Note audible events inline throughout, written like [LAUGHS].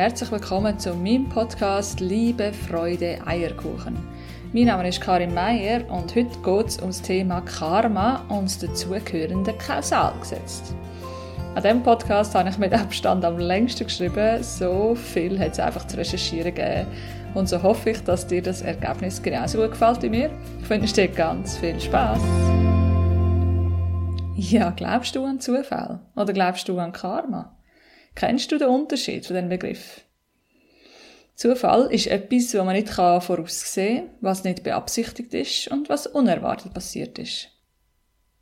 herzlich willkommen zu meinem Podcast Liebe, Freude, Eierkuchen. Mein Name ist Karin Meyer und heute geht es um das Thema Karma und das dazugehörende Kausalgesetz. An diesem Podcast habe ich mit Abstand am längsten geschrieben, so viel hat es einfach zu recherchieren gegeben. Und so hoffe ich, dass dir das Ergebnis genauso gut gefällt wie mir. Ich wünsche dir ganz viel Spaß. Ja, glaubst du an Zufall? Oder glaubst du an Karma? Kennst du den Unterschied von diesem Begriff? Zufall ist etwas, was man nicht voraussehen kann, was nicht beabsichtigt ist und was unerwartet passiert ist.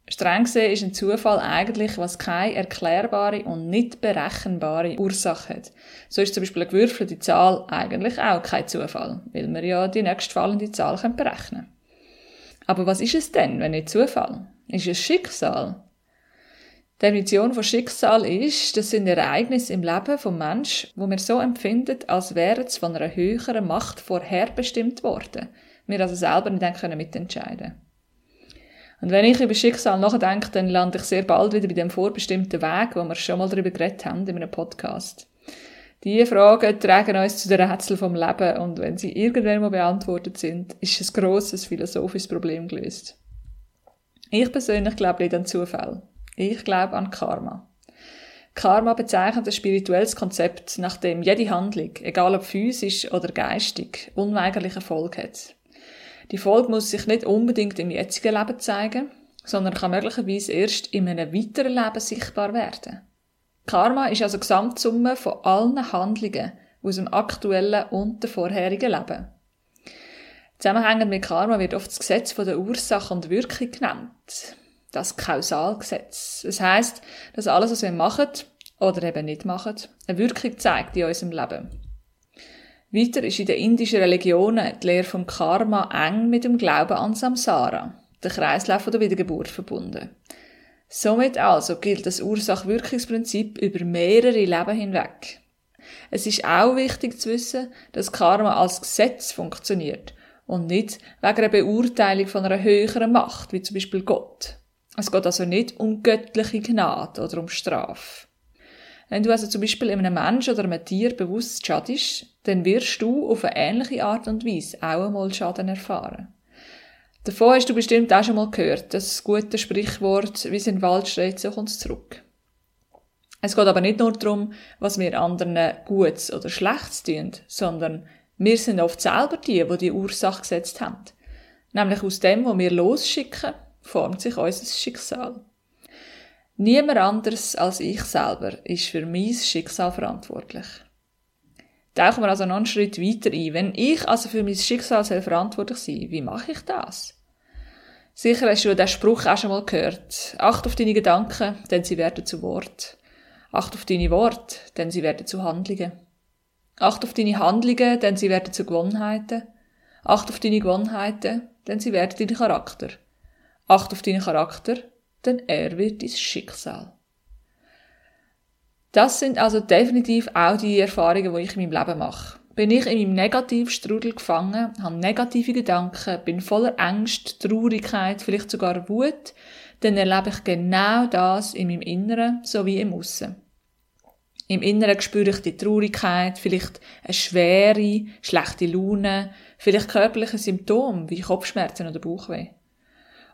Streng gesehen ist ein Zufall eigentlich, was keine erklärbare und nicht berechenbare Ursache hat. So ist zum Beispiel eine gewürfelte Zahl eigentlich auch kein Zufall, weil wir ja die nächstfallende Zahl berechnen können. Aber was ist es denn, wenn nicht Zufall? Ist es Schicksal? Die Definition von Schicksal ist, das sind Ereignisse im Leben vom Mensch, wo wir so empfinden, als wären es von einer höheren Macht vorherbestimmt worden. Wir also selber nicht können mitentscheiden. Und wenn ich über Schicksal nachdenke, dann lande ich sehr bald wieder bei dem vorbestimmten Weg, wo wir schon mal darüber geredet haben in einem Podcast. Diese Fragen tragen uns zu den Rätseln vom Leben und wenn sie irgendwann mal beantwortet sind, ist ein grosses philosophisches Problem gelöst. Ich persönlich glaube nicht an Zufall. Ich glaube an Karma. Karma bezeichnet ein spirituelles Konzept, nach dem jede Handlung, egal ob physisch oder geistig, unweigerliche Folge hat. Die Folge muss sich nicht unbedingt im jetzigen Leben zeigen, sondern kann möglicherweise erst in einem weiteren Leben sichtbar werden. Karma ist also Gesamtsumme von allen Handlungen aus dem aktuellen und dem vorherigen Leben. Zusammenhängend mit Karma wird oft das Gesetz von der Ursache und Wirkung genannt das Kausalgesetz. Das heißt, dass alles, was wir machen oder eben nicht machen, eine Wirkung zeigt in unserem Leben. Weiter ist in den indischen Religionen die Lehre vom Karma eng mit dem Glauben an Samsara, der Kreislauf der Wiedergeburt, verbunden. Somit also gilt das Ursach-Wirkungsprinzip über mehrere Leben hinweg. Es ist auch wichtig zu wissen, dass Karma als Gesetz funktioniert und nicht wegen einer Beurteilung von einer höheren Macht, wie zum Beispiel Gott. Es geht also nicht um göttliche Gnade oder um Strafe. Wenn du also zum Beispiel einem Menschen oder einem Tier bewusst schadest, dann wirst du auf eine ähnliche Art und Weise auch einmal Schaden erfahren. Davon hast du bestimmt auch schon mal gehört, das gute Sprichwort, wie es in den Wald steht, so kommt es zurück. Es geht aber nicht nur darum, was wir anderen Gutes oder Schlechtes tun, sondern wir sind oft selber die, die die Ursache gesetzt haben. Nämlich aus dem, was wir losschicken formt sich unser Schicksal. Niemand anderes als ich selber ist für mein Schicksal verantwortlich. Tauchen wir also noch einen Schritt weiter ein. Wenn ich also für mein Schicksal verantwortlich sein wie mache ich das? Sicher hast du den Spruch auch schon mal gehört. Acht auf deine Gedanken, denn sie werden zu Wort. Acht auf deine Worte, denn sie werden zu Handlungen. Acht auf deine Handlungen, denn sie werden zu Gewohnheiten. Acht auf deine Gewohnheiten, denn sie werden dein Charakter. Acht auf deinen Charakter, denn er wird dein Schicksal. Das sind also definitiv auch die Erfahrungen, die ich in meinem Leben mache. Bin ich in meinem Negativstrudel gefangen, habe negative Gedanken, bin voller Angst, Traurigkeit, vielleicht sogar Wut, dann erlebe ich genau das in meinem Inneren sowie im Aussen. Im Inneren spüre ich die Traurigkeit, vielleicht eine schwere, schlechte Laune, vielleicht körperliche Symptome wie Kopfschmerzen oder Bauchweh.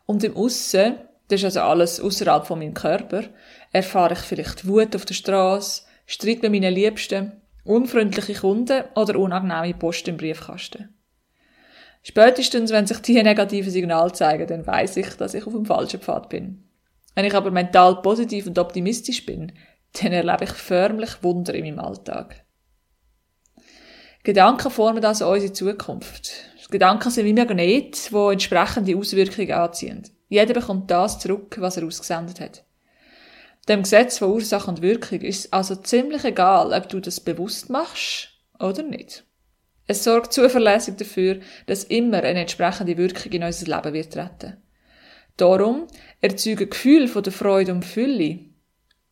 Und im Aussen, das ist also alles außerhalb von meinem Körper, erfahre ich vielleicht Wut auf der Straße, Streit mit meinen Liebsten, unfreundliche Kunden oder unangenehme Post im Briefkasten. Spätestens, wenn sich diese [LAUGHS] negativen Signale zeigen, dann weiß ich, dass ich auf dem falschen Pfad bin. Wenn ich aber mental positiv und optimistisch bin, dann erlebe ich förmlich Wunder in meinem Alltag. Gedanken formen also unsere Zukunft. Gedanken sind wie Magnet, die entsprechende Auswirkungen anziehen. Jeder bekommt das zurück, was er ausgesendet hat. Dem Gesetz von Ursache und Wirkung ist also ziemlich egal, ob du das bewusst machst oder nicht. Es sorgt zuverlässig dafür, dass immer eine entsprechende Wirkung in unser Leben wird treten. Darum erzeugen Gefühle von der Freude und Fülle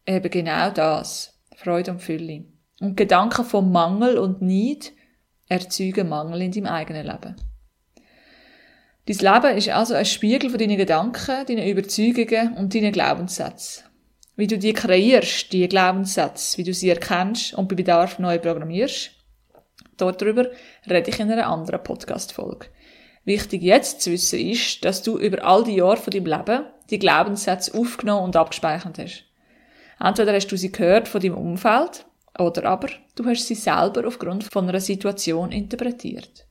eben genau das. Freude und Fülle. Und Gedanken von Mangel und Neid erzeugen Mangel in deinem eigenen Leben. Dein Leben ist also ein Spiegel von deinen Gedanken, deinen Überzeugungen und deinen Glaubenssätzen. wie du die kreierst, die Glaubenssätze, wie du sie erkennst und bei Bedarf neu programmierst, darüber rede ich in einer anderen Podcast-Folge. Wichtig jetzt zu wissen ist, dass du über all die Jahre von deinem Leben die Glaubenssätze aufgenommen und abgespeichert hast. Entweder hast du sie gehört von deinem Umfeld oder aber du hast sie selber aufgrund von einer Situation interpretiert.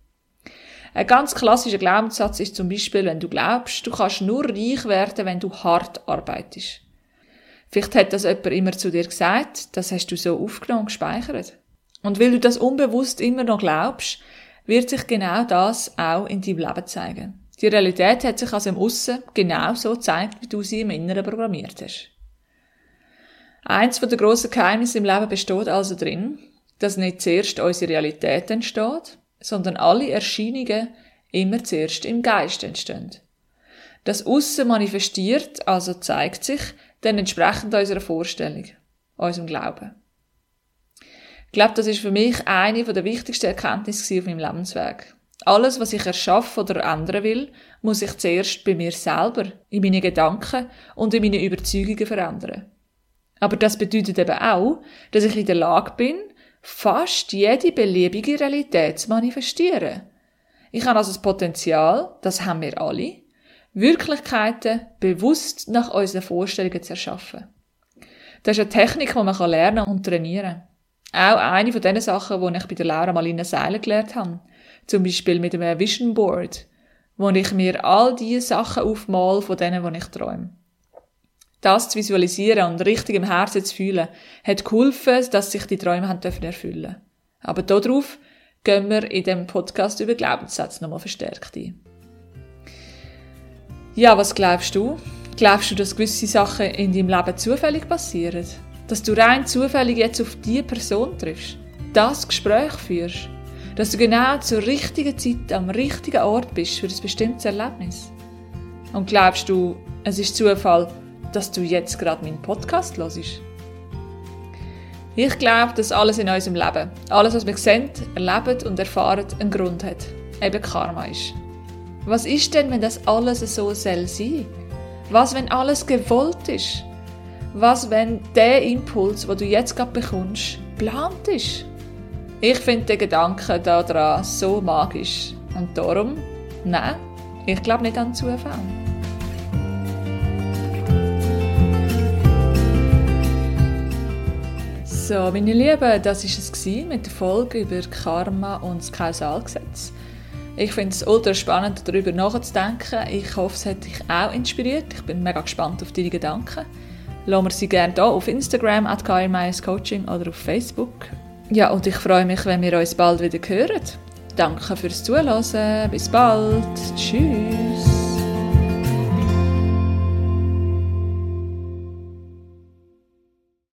Ein ganz klassischer Glaubenssatz ist zum Beispiel, wenn du glaubst, du kannst nur reich werden, wenn du hart arbeitest. Vielleicht hat das jemand immer zu dir gesagt, das hast du so aufgenommen und gespeichert. Und weil du das unbewusst immer noch glaubst, wird sich genau das auch in deinem Leben zeigen. Die Realität hat sich also im Aussen genau so gezeigt, wie du sie im Inneren programmiert hast. Eins der grossen Geheimnisse im Leben besteht also drin, dass nicht zuerst unsere Realität entsteht, sondern alle Erscheinungen immer zuerst im Geist entstehen. Das Aussen manifestiert, also zeigt sich, dann entsprechend unserer Vorstellung, unserem Glauben. Ich glaube, das ist für mich eine der wichtigsten Erkenntnisse auf meinem Lebensweg. Alles, was ich erschaffen oder ändern will, muss ich zuerst bei mir selber, in meinen Gedanken und in meinen Überzeugungen verändern. Aber das bedeutet eben auch, dass ich in der Lage bin, fast jede beliebige Realität zu manifestieren. Ich habe also das Potenzial, das haben wir alle, Wirklichkeiten bewusst nach unseren Vorstellungen zu erschaffen. Das ist eine Technik, die man lernen und trainieren kann. Auch eine von den Sachen, die ich bei der Laura Malina Seiler gelernt habe. Zum Beispiel mit einem Vision Board, wo ich mir all diese Sachen aufmal von denen, die ich träume. Das zu visualisieren und richtig im Herzen zu fühlen, hat geholfen, dass sich die Träume haben dürfen erfüllen. Aber darauf gehen wir in dem Podcast über Glaubenssätze nochmal verstärkt ein. Ja, was glaubst du? Glaubst du, dass gewisse Sachen in deinem Leben zufällig passieren? Dass du rein zufällig jetzt auf diese Person triffst? Das Gespräch führst? Dass du genau zur richtigen Zeit am richtigen Ort bist für ein bestimmtes Erlebnis? Und glaubst du, es ist Zufall, dass du jetzt gerade meinen Podcast hörst. Ich glaube, dass alles in unserem Leben, alles, was wir sehen, erleben und erfahren, einen Grund hat. Eben Karma ist. Was ist denn, wenn das alles so soll sein? Was, wenn alles gewollt ist? Was, wenn der Impuls, wo du jetzt gerade bekommst, geplant ist? Ich finde den Gedanken daran so magisch. Und darum, nein, ich glaube nicht an Zufall. So, meine Lieben, das war es mit der Folge über Karma und das Kausalgesetz. Ich finde es ultra spannend, darüber nachzudenken. Ich hoffe, es hat dich auch inspiriert. Ich bin mega gespannt auf deine Gedanken. Lassen wir sie gerne hier auf Instagram, at Coaching oder auf Facebook. Ja, und ich freue mich, wenn wir uns bald wieder hören. Danke fürs Zuhören. Bis bald. Tschüss.